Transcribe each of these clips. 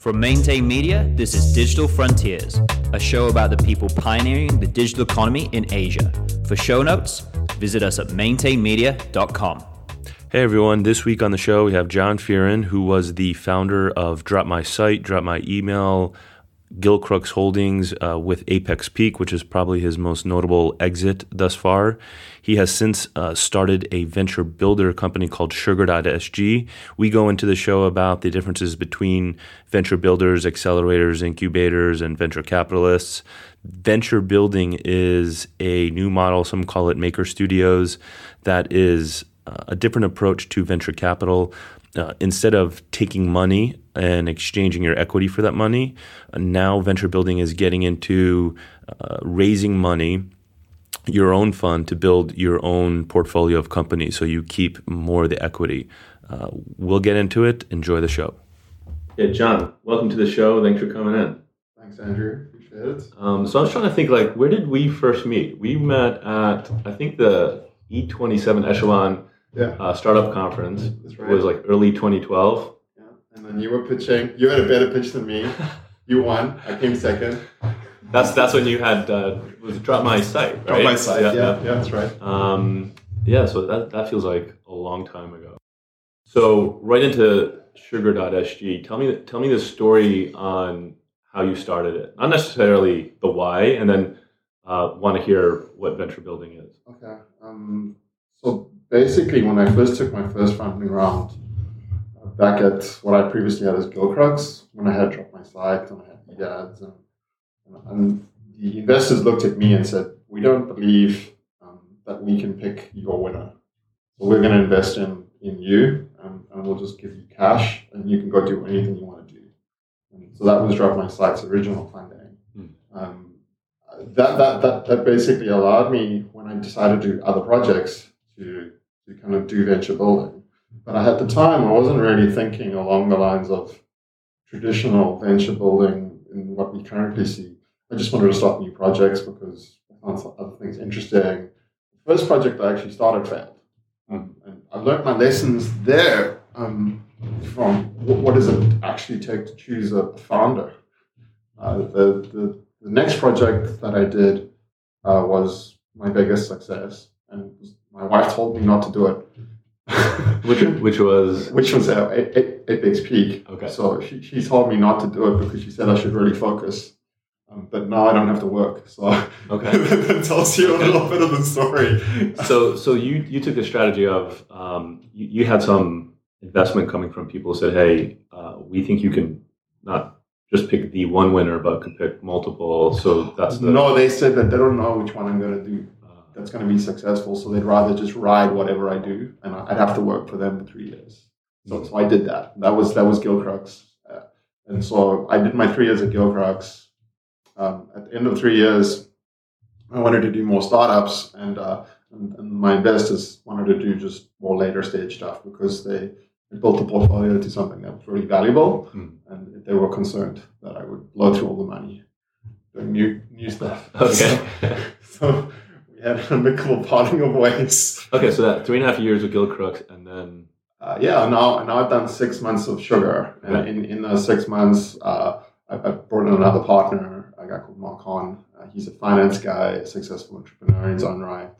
From Maintain Media, this is Digital Frontiers, a show about the people pioneering the digital economy in Asia. For show notes, visit us at maintainmedia.com. Hey everyone, this week on the show we have John Fearon, who was the founder of Drop My Site, Drop My Email, Gilcrux Holdings uh, with Apex Peak, which is probably his most notable exit thus far. He has since uh, started a venture builder company called Sugar.sg. We go into the show about the differences between venture builders, accelerators, incubators, and venture capitalists. Venture building is a new model, some call it maker studios, that is uh, a different approach to venture capital uh, instead of taking money and exchanging your equity for that money, uh, now venture building is getting into uh, raising money, your own fund to build your own portfolio of companies so you keep more of the equity. Uh, we'll get into it. Enjoy the show. Yeah, John, welcome to the show. Thanks for coming in. Thanks, Andrew. Appreciate it. Um, so I was trying to think, like, where did we first meet? We met at, I think, the E27 Echelon Yeah, uh, startup conference. that's It was like early 2012. yeah. And then you were pitching. You had a better pitch than me. You won. I came second. That's that's when you had uh, was drop my site, right? Drop my side. Yeah, yeah, that's right. Um, yeah, so that that feels like a long time ago. So right into sugar.sg. Tell me tell me the story on how you started it. Not necessarily the why, and then uh, want to hear what venture building is. Okay. Um, so basically, when I first took my first funding round, uh, back at what I previously had as Gilcrux, when I had dropped my site and I had EDADs, and, and the investors looked at me and said, "We don't believe um, that we can pick your winner. So we're going to invest in in you, and, and we'll just give you cash, and you can go do anything you want to do." And so that was Drop My Site's original funding. Hmm. Um, that, that, that, that basically allowed me when I decided to do other projects to, to kind of do venture building. But at the time, I wasn't really thinking along the lines of traditional venture building in what we currently see. I just wanted to start new projects because I found some other things interesting. The first project I actually started failed. Um, and I learned my lessons there um, from what, does it actually take to choose a founder. Uh, the, the the next project that I did uh, was my biggest success, and my wife told me not to do it. Which which was which was uh, A- A- Apex Peak. okay. So she, she told me not to do it because she said I should really focus. Um, but now I don't have to work. So Okay. that tells you a little bit of the story. so so you you took a strategy of um, you, you had some investment coming from people who said, hey, uh, we think you can not just pick the one winner, but could pick multiple. So that's the no, they said that they don't know which one I'm going to do that's going to be successful. So they'd rather just ride whatever I do, and I'd have to work for them for three years. So, so I did that. That was that was Gilcrux, uh, and so I did my three years at Gilcrux. Um, at the end of three years, I wanted to do more startups, and, uh, and and my investors wanted to do just more later stage stuff because they built a portfolio to something that was really valuable, Hmm. and they were concerned that I would blow through all the money doing new new stuff. okay. So had an amicable parting of ways. okay, so that three and a half years with Gilcrux, and then Uh, yeah, now now I've done six months of sugar, and Right. in in those six months, uh, I, I brought in another partner, a guy called Mark Hahn. Uh, he's a finance guy, a successful entrepreneur in his own right,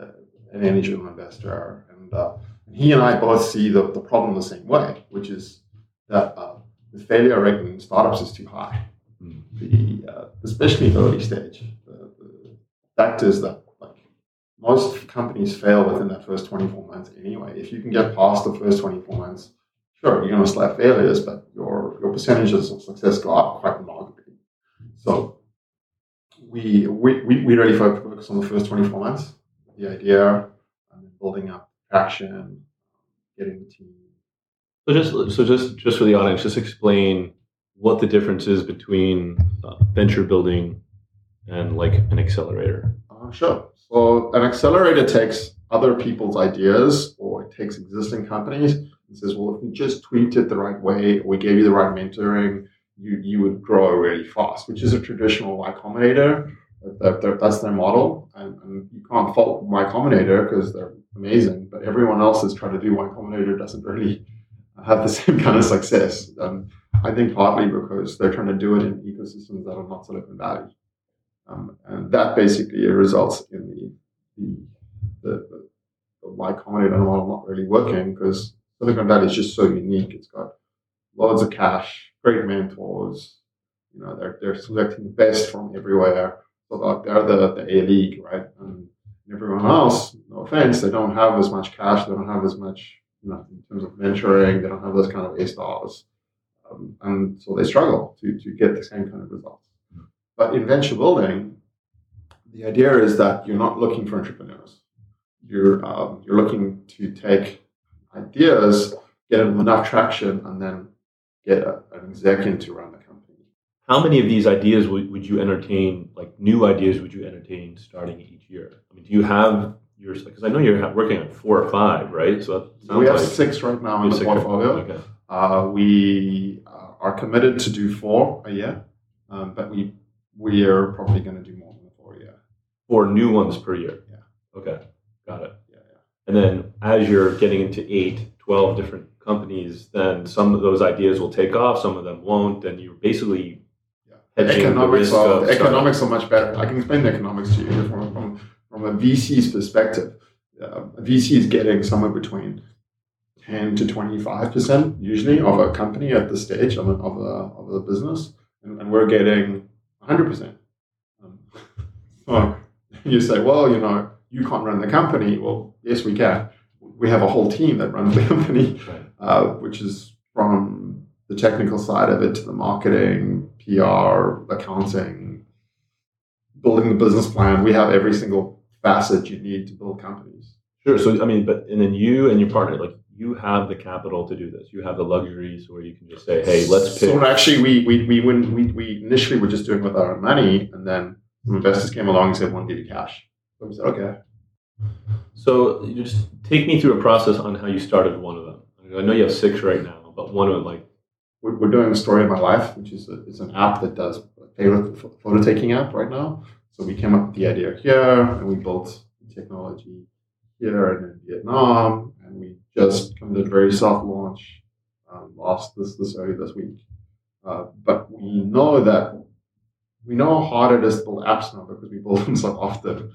uh, an angel investor, and uh, he and I both see the, the problem the same way, which is that uh, the failure rate in startups is too high. Hmm. The uh, especially early stage, the, the fact is that like most companies fail within that first 24 months anyway. If you can get past the first 24 months, sure, you're going to have failures, but your, your percentages of success go up quite remarkably. So we, we, we really focus on the first 24 months, the idea, and building up traction, getting the team. so just so just just for the audience, just explain what the difference is between uh, venture building and like an accelerator. Uh, sure. So an accelerator takes other people's ideas or it takes existing companies and says, well, if we just tweaked it the right way, we gave you the right mentoring, you, you would grow really fast, which is a traditional Y Combinator. That, that, that's their model. And, and you can't fault Y Combinator because they're amazing, but everyone else is trying to do Y Combinator doesn't really have the same kind of success. Um, I think partly because they're trying to do it in ecosystems that are not Silicon Valley. Um, and that basically results in the, the, the, the, Y Combinator model not really working because Silicon Valley is just so unique. It's got loads of cash, great mentors. You know, they're, they're selecting the best from everywhere. So they're the, the A league, right? And everyone else, no offense, they don't have as much cash, they don't have as much, you know, in terms of mentoring, they don't have those kind of A stars. Um, and so they struggle to, to get the same kind of results. But in venture building, the idea is that you're not looking for entrepreneurs. You're, um, you're looking to take ideas, get them enough traction, and then get a, an executive to run the company. How many of these ideas would, would you entertain, like new ideas, would you entertain starting each year? I mean, do you have your, because I know you're working on four or five, right? So we have like six right now in the portfolio. Okay. Uh, we uh, are committed to do four a year, um, but we we are probably going to do more than four a year. Four new ones per year. Yeah. Okay. Got it. Yeah, yeah. And then as you're getting into eight, 12 different companies, then some of those ideas will take off, some of them won't, and you're basically yeah. economics are, the economics are much better. I can explain the economics to you from, from, from a VC's perspective. Uh, a VC is getting somewhere between 10 to 25% usually of a company at the stage of, a, of, a, of the business, and, and we're getting 100%. Um, you say, well, you know, you can't run the company. Well, yes, we can. We have a whole team that runs the company, uh, which is from the technical side of it to the marketing, PR, accounting, building the business plan. We have every single facet you need to build companies. Sure. So, I mean, but, and then you and your partner, like, you have the capital to do this. You have the luxuries where you can just say, "Hey, let's pick." So actually, we we we when we, we initially were just doing with our own money, and then some investors came along and said, "Want to give you cash?" So we said, "Okay." So you just take me through a process on how you started one of them. I know you have six right now, but one of them, like we're, we're doing a story of my life, which is a, it's an app that does favorite photo taking app right now. So we came up with the idea here, and we built technology here and in Vietnam, and we just did a very soft launch um, last this this early this week. Uh, but we know that we know how hard it is to build apps now because we build them so often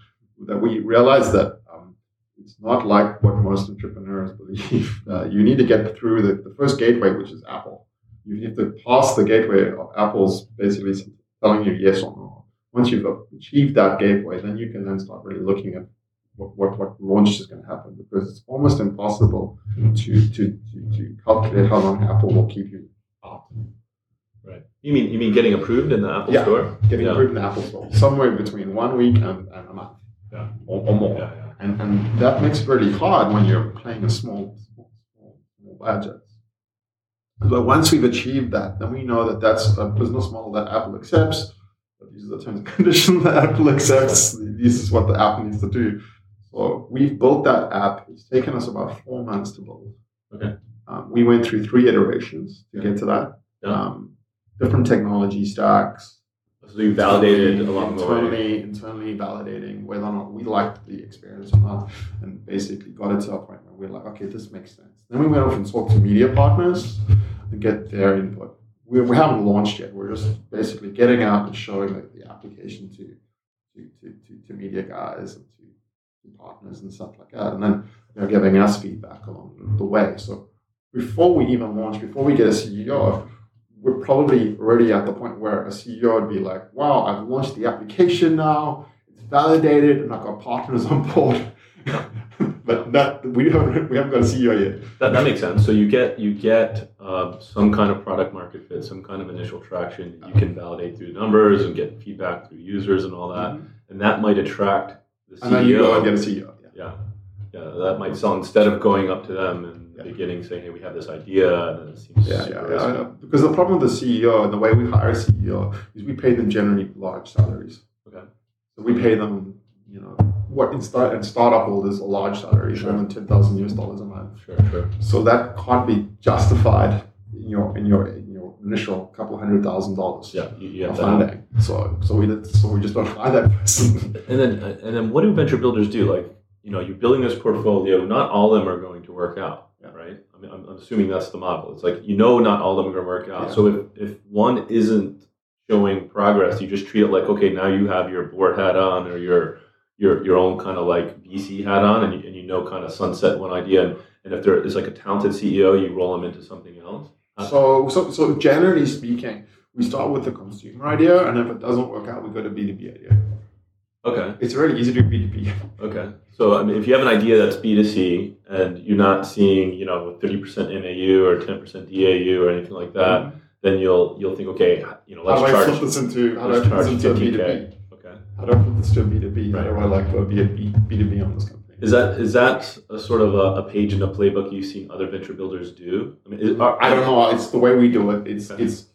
that we realize that um, it's not like what most entrepreneurs believe. Uh, you need to get through the, the first gateway, which is Apple. You have to pass the gateway of Apple's basically telling you yes or no. Once you've achieved that gateway, then you can then start really looking at what, what, what launch is going to happen because it's almost impossible to, to, to, to calculate how long Apple will keep you out. Right. You mean you mean getting approved in the Apple yeah, Store? Getting yeah. approved in the Apple Store. Somewhere between one week and, and a month. Yeah. Or, or more. Yeah, yeah. And, and that makes it really hard when you're playing a small, small, small, small budget. But once we've achieved that, then we know that that's a business model that Apple accepts. These are the terms and conditions that Apple accepts. This is what the app needs to do. So we've built that app. It's taken us about four months to build. Okay. Um, we went through three iterations to get to that. Yeah. Um, different technology stacks. So you validated along internally, the way. Internally validating whether or not we liked the experience or not, and basically got it to a point where we're like, okay, this makes sense. Then we went off and talked to media partners and get their input. We, we haven't launched yet. We're just basically getting out and showing the, the application to, to, to, to, to media guys and to partners and stuff like that, and then they're giving us feedback along the way. So before we even launch, before we get a CEO, we're probably already at the point where a CEO would be like, "Wow, I've launched the application now. It's validated, and I've got partners on board." but that we haven't we haven't got a CEO yet. That, that makes sense. So you get you get uh, some kind of product market fit, some kind of initial traction. You can validate through numbers and get feedback through users and all that, mm-hmm. and that might attract the and then you go and get a CEO. Yeah. yeah. yeah, That might sell instead of going up to them in the beginning saying, "Hey, we have this idea," and then it seems yeah, yeah, yeah, Because the problem with the CEO and the way we hire a CEO is we pay them generally large salaries. Okay. So we pay them, you know, what in start in startup world is a large salary, sure. more than ten thousand US dollars a month. Sure, sure. So that can't be justified in your in your initial couple hundred thousand dollars. Yeah, you, you of funding. So so we did, so we just don't hire that person. and then uh, and then what do venture builders do? Like you know, you're building this portfolio. Not all of them are going to work out, yeah. right? right? I mean, I'm, I'm assuming that's the model. It's like you know, not all of them are going to work out. Yeah. So if if one isn't showing progress, you just treat it like okay, now you have your board hat on or your your your own kind of like VC hat on, and you, and you know kind of sunset one idea. And, and if there is like a talented CEO, you roll them into something else. So, so, so generally speaking, we start with the consumer idea, and if it doesn't work out, we go to B2B idea. Okay. It's really easy to do B2B. Okay. So I mean, if you have an idea that's B two C and you're not seeing, you know, thirty percent MAU or ten percent DAU or anything like that, mm-hmm. then you'll you'll think, okay, you know, let's how do I flip charge. this into how do I flip this into B2B? Okay. How do I flip this to B2B? How do I like go B to B B2B on this company? Is that is that a sort of a, a page in a playbook you've seen other venture builders do? I mean, is, are, I don't know. It's the way we do it. It's Okay. it's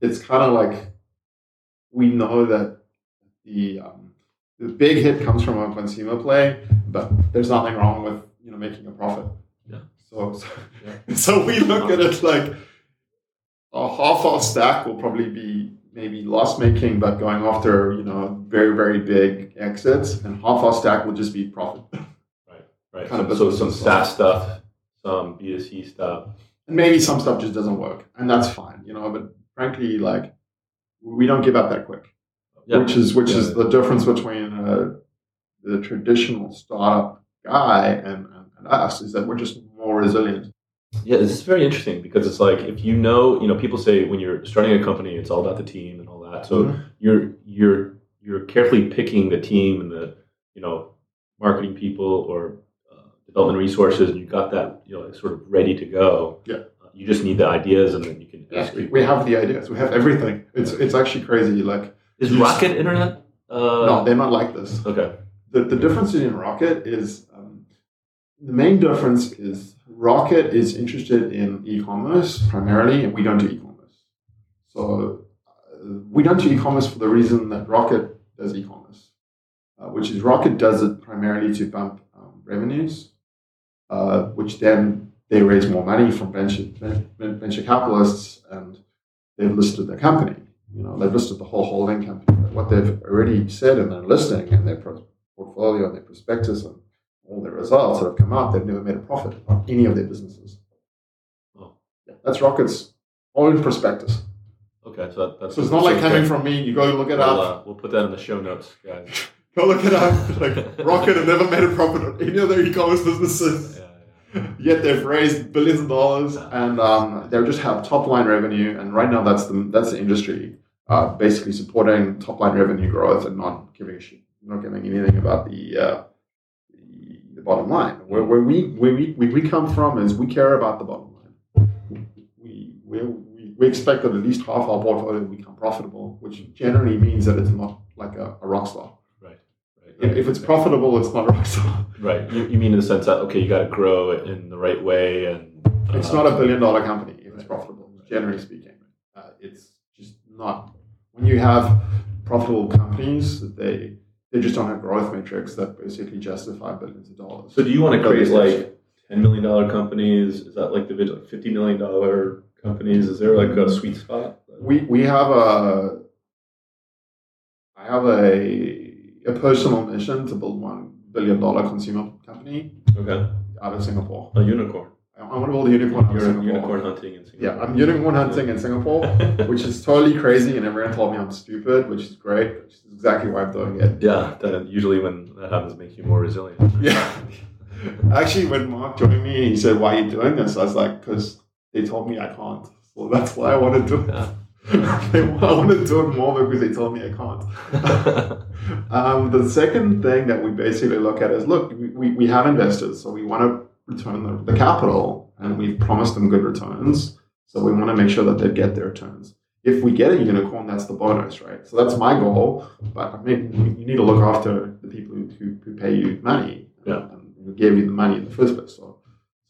it's kind of like we know that the um, the big hit comes from a consumer play, but there's nothing wrong with you know making a profit. Yeah. So so, Yeah. so we look at it like a half our stack will probably be maybe loss making, but going after you know very very big exits, and half our stack will just be profit. right? kind So, of so some as SaaS stuff, some B two C stuff. and maybe some stuff just doesn't work, and that's fine, you know. But frankly, like we don't give up that quick, Yeah. which is which Yeah. is the difference between uh, the traditional startup guy and, and, and us is that we're just more resilient. Yeah, this is very interesting because it's like if you know, you know, people say when you're starting a company, it's all about the team and all that. So Mhm. you're you're you're carefully picking the team and the you know marketing people or uh, development resources, and you got that you know sort of ready to go. Yeah. Uh, you just need the ideas, and then you can. Yeah, we, we have the ideas, we have everything. It's it's actually crazy. Like Is Rocket Internet? Uh, no, they're not like this. Okay. the, the difference in Rocket is um, the main difference is Rocket is interested in e-commerce primarily, and we don't do e-commerce. So uh, we don't do e-commerce for the reason that Rocket does e-commerce, uh, which is Rocket does it primarily to bump um, revenues, uh, which then they raise more money from venture venture capitalists, and they've listed their company. You know, they've listed the whole holding company. But what they've already said in their listing and their portfolio and their prospectus and all their results that have come out, they've never made a profit on any of their businesses. Oh. Yeah, that's Rocket's own prospectus. Okay. So that, that's So it's not like coming from me. You go look it We'll, up. uh, we'll put that in the show notes, guys. Go look it up. Like Rocket have never made a profit on any of their e-commerce businesses. Yeah. yeah. Yet they've raised billions of dollars, and um, they just have top line revenue. And right now, that's the that's the industry uh, basically supporting top line revenue growth and not giving a shit, not giving anything about the uh, the, the bottom line. Where, where we where we, where we come from is we care about the bottom line. We we, we, we expect that at least half our portfolio will become profitable, which generally means that it's not like a, a rock star. Right. Right. If, if it's profitable, it's not a rock star. Right. You, you mean in the sense that okay, you got to grow in the right way, and It's uh, not a billion dollar company if it's Right. profitable, generally speaking. Uh, it's just not. When you have profitable companies, they they just don't have growth metrics that basically justify billions of dollars. So do you want to create like ten million dollar companies? Is that like the like fifty million dollar companies? Is there like a sweet spot? we we have a I have a a personal mission to build one billion dollar consumer company Okay, out of Singapore. a unicorn. I, want to build a unicorn You're Singapore. unicorn hunting in Singapore. Yeah, I'm unicorn hunting in Singapore. which is totally crazy, and everyone told me I'm stupid, which is great, which is exactly why I'm doing it. yeah. That usually when that happens, it makes you more resilient. Yeah. Actually, when Mark joined me, he said, "Why are you doing this?" I was like, "Because they told me I can't, so that's why I want to do it." Yeah. I want to do it more because they told me I can't. Um, the second thing that we basically look at is, look, we, we have investors, so we want to return the, the capital, and we've promised them good returns, so we want to make sure that they get their returns. If we get a unicorn, that's the bonus, right? So that's my goal. But I mean, you need to look after the people who, who, pay you money Yeah. and who gave you the money in the first place. So,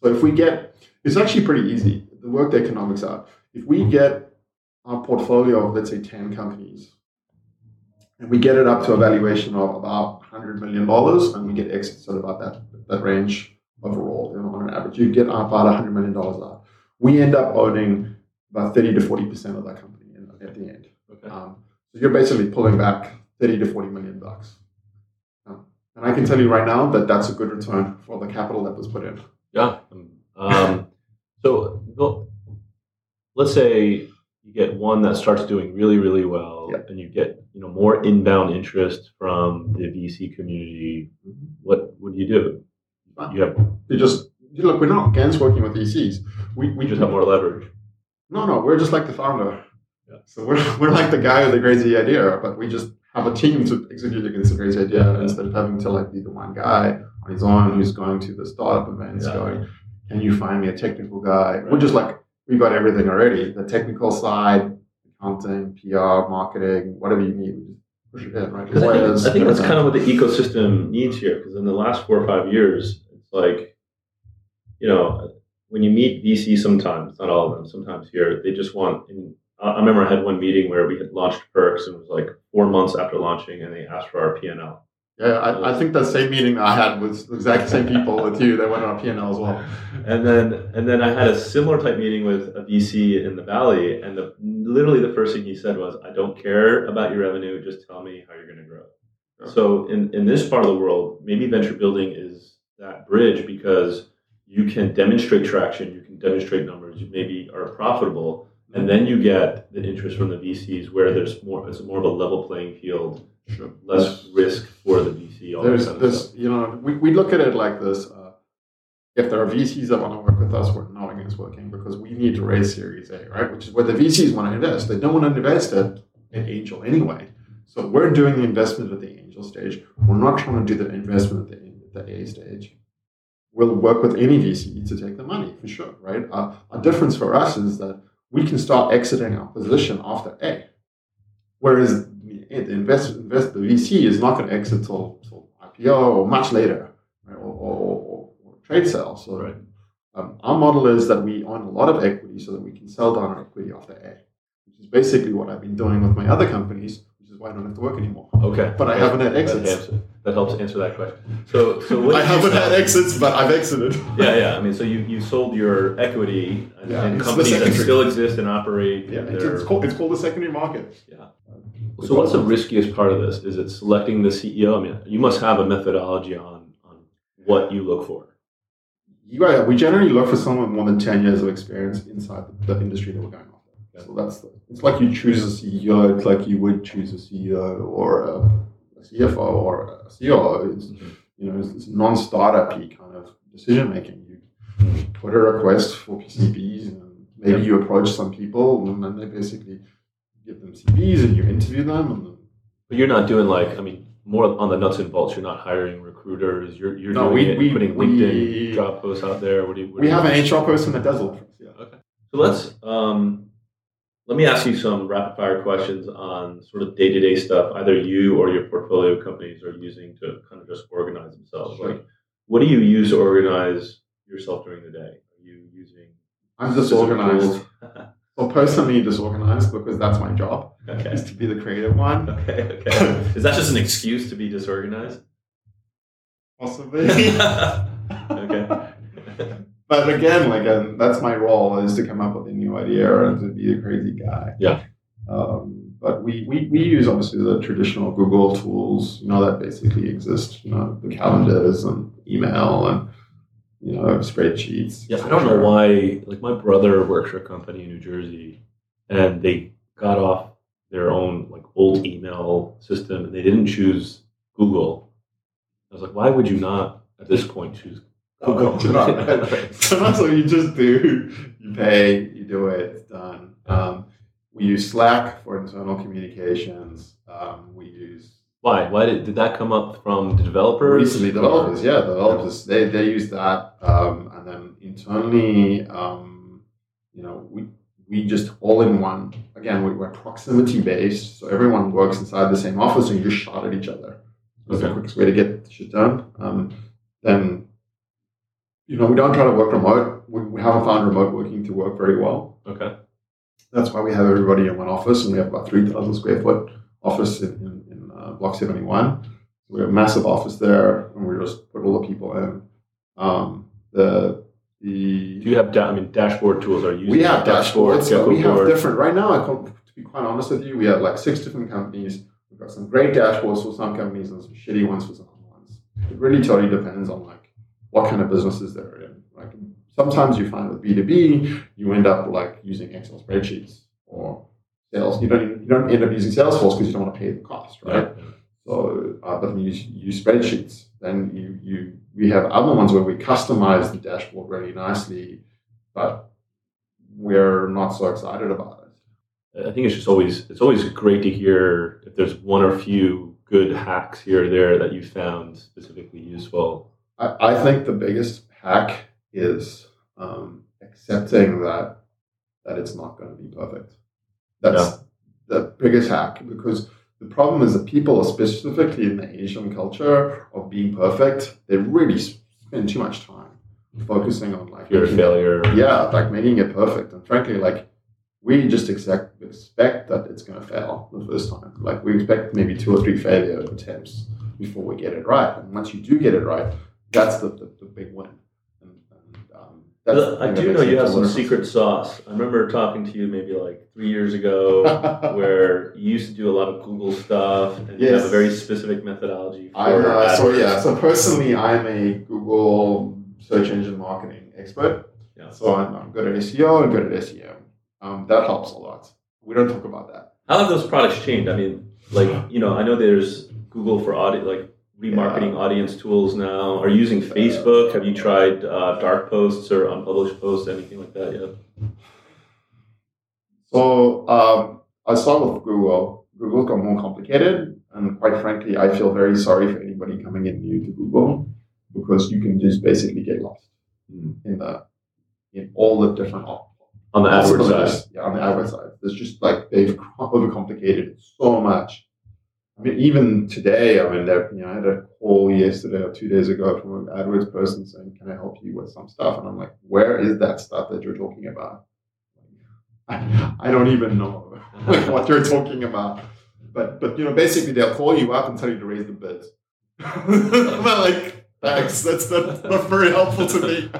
so if we get, it's actually pretty easy. The work the economics out. If we get our portfolio of let's say ten companies, and we get it up to a valuation of about hundred million dollars, and we get exits at about that that range overall, you know, on an average, you get about hundred million dollars out. We end up owning about thirty to forty percent of that company in, at the end. okay. Um, so you're basically pulling back 30 to 40 million bucks. Um, and I can tell you right now that that's a good return for the capital that was put in. Yeah, Um, so well, let's say you get one that starts doing really, really well, Yep. and you get you know more inbound interest from the VC community. What would you do? Have You just look. We're not against working with VCs. We we just have more leverage. No, no, we're just like the founder. Yeah. So we're, we're like the guy with the crazy idea, but we just have a team to execute against the crazy idea Yeah. instead of having to like be the one guy on his own who's going to the startup events Yeah. going, can you find me a technical guy? We're just like, we've got everything already. The technical side, accounting, PR, marketing, whatever you need, we just push it in, right? Because I think, I think that's kind of what the ecosystem needs here. Because in the last four or five years, like, you know, when you meet VC sometimes, not all of them, sometimes here, they just want. And I remember I had one meeting where we had launched Perks, and it was like four months after launching, and they asked for our P&L. Yeah, I, I think that same meeting I had was the exact same people with you. They went on P&L as well. And then, and then I had a similar type meeting with a VC in the Valley, and the, literally the first thing he said was, "I don't care about your revenue. Just tell me how you're going to grow." So in in this part of the world, maybe venture building is that bridge because you can demonstrate traction, you can demonstrate numbers, you maybe are profitable, and then you get the interest from the VCs where there's more it's more of a level playing field, Sure. less risk for the VC. All there's kind of there's stuff. you know we, we look at it like this uh, if there are VCs that want to work with us we're not against working because we need to raise series A right which is where the VCs want to invest they don't want to invest at an angel anyway so we're doing the investment at the angel stage we're not trying to do the investment at the, the A stage we'll work with any VC to take the money for sure right uh, a difference for us is that we can start exiting our position after A whereas the invest, invest the VC is not going to exit till, till IPO or much later, right? or, or, or, or trade sale. So Right. um, our model is that we own a lot of equity so that we can sell down our equity after A, which is basically what I've been doing with my other companies, which is why I don't have to work anymore. Okay, But I haven't had That exits. That helps answer that question. So, so what I haven't had exits, but I've exited. Yeah, yeah. I mean, so you, you sold your equity and, Yeah, and companies that still exist and operate. Yeah, it's, it's, called, it's called the secondary market. yeah. So what's the riskiest part of this? Is it selecting the CEO? I mean, you must have a methodology on, on what you look for. Yeah, we generally look for someone with more than 10 years of experience inside the, the industry that we're going after. So that's the, it's like you choose a CEO, it's like you would choose a CEO or a, a CFO or a COO. It's, you know, it's, it's non-startup kind of decision making. You put a request for PCBs and maybe you approach some people and then they basically give them CVs and you interview them and then But you're not doing like, I mean, more on the nuts and bolts. You're not hiring recruiters. You're, you're No, doing we- it, we- putting we- LinkedIn job posts out there. What do you, what we do you have an HR person that does all. Yeah. Okay. So let's um, let me ask you some rapid fire questions on sort of day to day stuff. Either you or your portfolio companies are using to kind of just organize themselves. Sure. Like, what do you use to organize yourself during the day? Are you using? I'm disorganized. Well, personally disorganized because that's my job okay. is to be the creative one. Okay. Okay. Is that just an excuse to be disorganized? Possibly. okay. but again, like um, that's my role is to come up with a new idea and to be a crazy guy. Yeah. Um, but we, we, we use obviously the traditional Google tools, you know, that basically exist, you know, the calendars and email and, you know, spreadsheets. Yeah, I don't know why. Like my brother works for a company in New Jersey, and they got off their own like old email system, and they didn't choose Google. I was like, why would you not at this point choose Oh, do not. So that's what you just do. You pay, you do it, it's done. Um, we use Slack for internal communications. Um, we use why? Why did, did that come up from the developers? recently developers. Yeah, developers. They, they use that. Um, and then internally, um, you know, we, we just all in one. Again, we, we're proximity based. So everyone works inside the same office and you just shout at each other. That's the quickest way to get shit done. Um, then, you know, we don't try to work remote. We, we haven't found remote working to work very well. Okay. That's why we have everybody in one office, and we have about 3,000 square foot office in, in, in uh, Block 71. We have a massive office there, and we just put all the people in. Um, the the Do you have? Da- I mean, dashboard tools are used. we have dashboards. We have different. Right now, I to be quite honest with you, we have like six different companies. We've got some great dashboards for some companies and some shitty ones for some other ones. It really totally depends on like what kind of businesses they're in. Like sometimes you find with B2B, you end up like using Excel spreadsheets or sales. You don't, you don't end up using Salesforce because you don't want to pay the cost, right? Yeah. So, uh, but you use spreadsheets, then you, you we have other ones where we customize the dashboard really nicely, but we're not so excited about it. I think it's just always it's always great to hear if there's one or few good hacks here or there that you found specifically useful. I, I think the biggest hack is um, accepting that that it's not going to be perfect. That's Yeah. the biggest hack because the problem is that people, specifically in the Asian culture of being perfect, they really spend too much time focusing on like making- failure. yeah, like making it perfect. And frankly, like we just expect expect that it's going to fail the first time. Like we expect maybe two or three failure attempts before we get it right. And once you do get it right, that's the, the, the big win. And, and, um, that's the I do know you have some secret sauce. I remember talking to you maybe like three years ago where you used to do a lot of Google stuff and you have a very specific methodology for I'm, uh, so yeah, so personally, I'm a Google search engine marketing expert. Yeah. So I'm, I'm good at SEO and good at SEO. Um, that helps a lot. We don't talk about that. How have those products changed? I mean, like, you know, I know there's Google for audi like remarketing audience tools now. Are you using Facebook? Have you tried uh, dark posts or unpublished posts, anything like that yet? So um, I'll start with Google. Google's got more complicated, and quite frankly, I feel very sorry for anybody coming in new to Google because you can just basically get lost Hmm. in the in all the different op- On the AdWords side. Yeah, on the AdWords side, there's just like they've overcomplicated it so much. I mean, even today, I mean, you know, I had a call yesterday or two days ago from an AdWords person saying, "Can I help you with some stuff?" And I'm like, "Where is that stuff that you're talking about?" I, I don't even know what you're talking about. But but you know, basically, they'll call you up and tell you to raise the bid. Like, thanks. That's not, not very helpful to me.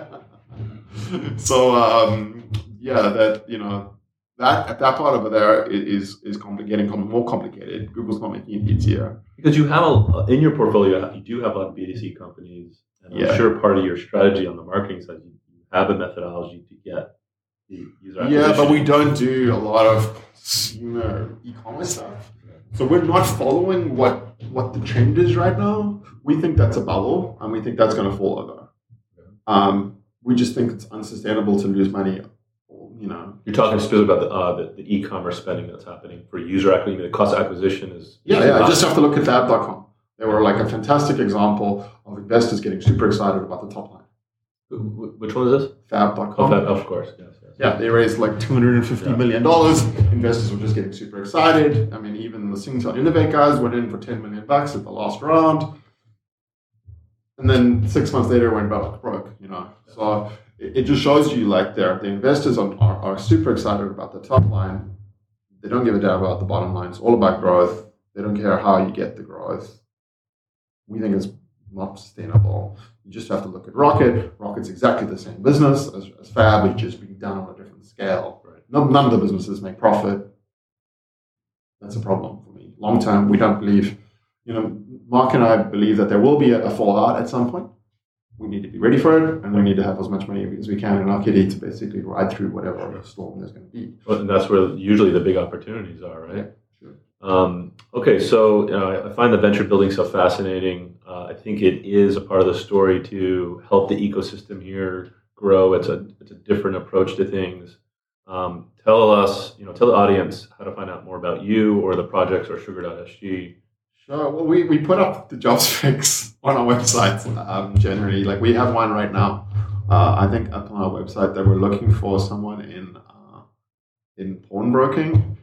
so um, yeah, that you know that that part over there is is getting more complicated. Google's not making it easier. Because you have a, in your portfolio, you do have a lot of B2C companies. And I'm Yeah. sure part of your strategy on the marketing side, you have a methodology to get the user Yeah, but we don't do a lot of consumer e-commerce stuff. So we're not following what what the trend is right now. We think that's a bubble, and we think that's going to fall over. Um, we just think it's unsustainable to lose money. You know, You're talking specifically about the, uh, the, the e-commerce spending that's happening for user acquisition. The cost of acquisition is yeah, yeah. I just have to look at Fab.com. They were like a fantastic example of investors getting super excited about the top line. Wh- wh- Which one is this? Fab.com. Oh, that- of course, yes, yes. Yeah, they raised like two hundred and fifty Yeah. million dollars. Investors were just getting super excited. I mean, even the Singtel Innov8 guys went in for ten million bucks at the last round, and then six months later went broke. broke you know, so it, it just shows you like they're the investors are, are, are super excited about the top line. They don't give a damn about the bottom line. It's all about growth. They don't care how you get the growth. We think it's not sustainable. You just have to look at Rocket. Rocket's exactly the same business as, as Fab, it's just being done on a different scale. Right. None, none of the businesses make profit. That's a problem for me. Long term, we don't believe, you know, Mark and I believe that there will be a, a fallout at some point. We need to be ready for it, and we need to have as much money as we can in our kitty to basically ride through whatever storm there's going to be. Well, and that's where usually the big opportunities are, right? Yeah, sure. Um, okay, so you know, I find the venture building so fascinating. Uh, I think it is a part of the story to help the ecosystem here grow. It's a it's a different approach to things. Um, tell us, you know, tell the audience how to find out more about you or the projects or sugar.sg. Sure. Well, we, we put up the job specs on our website um, generally. Like we have one right now. Uh, I think up on our website that we're looking for someone in uh, in pawnbroking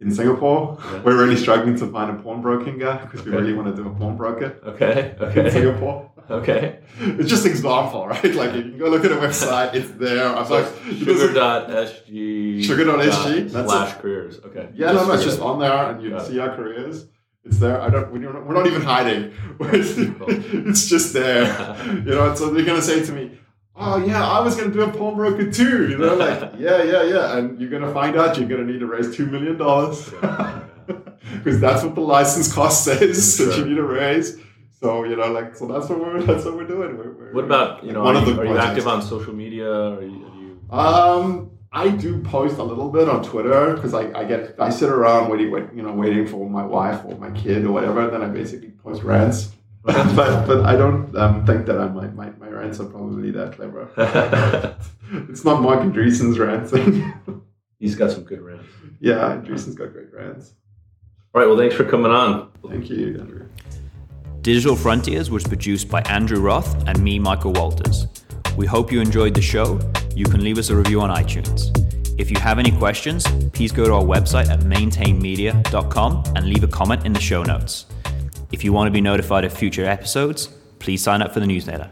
in Singapore. Yeah. We're really struggling to find a pawnbroking guy because we really want to do a pawnbroker Okay, in okay, Singapore. okay. It's just example, right? Like you can go look at a website. It's there. I'm like, it doesn't- Sugar.sg Sugar.sg, slash careers. Okay. Yeah, no, no, it's just on there, and you can see our careers. It's there. I don't. we don't- We're not even hiding. it's just there. You know. So they're gonna say to me, "Oh yeah, I was gonna do a pawnbroker too." You know, like yeah, yeah, yeah. And you're gonna find out you're gonna need to raise two million dollars because that's what the license cost says that you need to raise. So you know, like so that's what we're that's what we're doing. We're, we're, What about you know? one Are, of you, the are you active on social media? Are you, are you Um, I do post a little bit on Twitter because I, I get I sit around waiting, wait, you know, waiting for my wife or my kid or whatever. Then I basically post rants. but but I don't um, think that I my, my my rants are probably that clever. it's not Marc Andreessen's rants. He's got some good rants. yeah, Andreessen's got great rants. All right. Well, thanks for coming on. Thank you, Andrew. Digital Frontiers was produced by Andrew Roth and me, Michael Walters. We hope you enjoyed the show. You can leave us a review on iTunes. If you have any questions, please go to our website at maintainmedia.com and leave a comment in the show notes. If you want to be notified of future episodes, please sign up for the newsletter.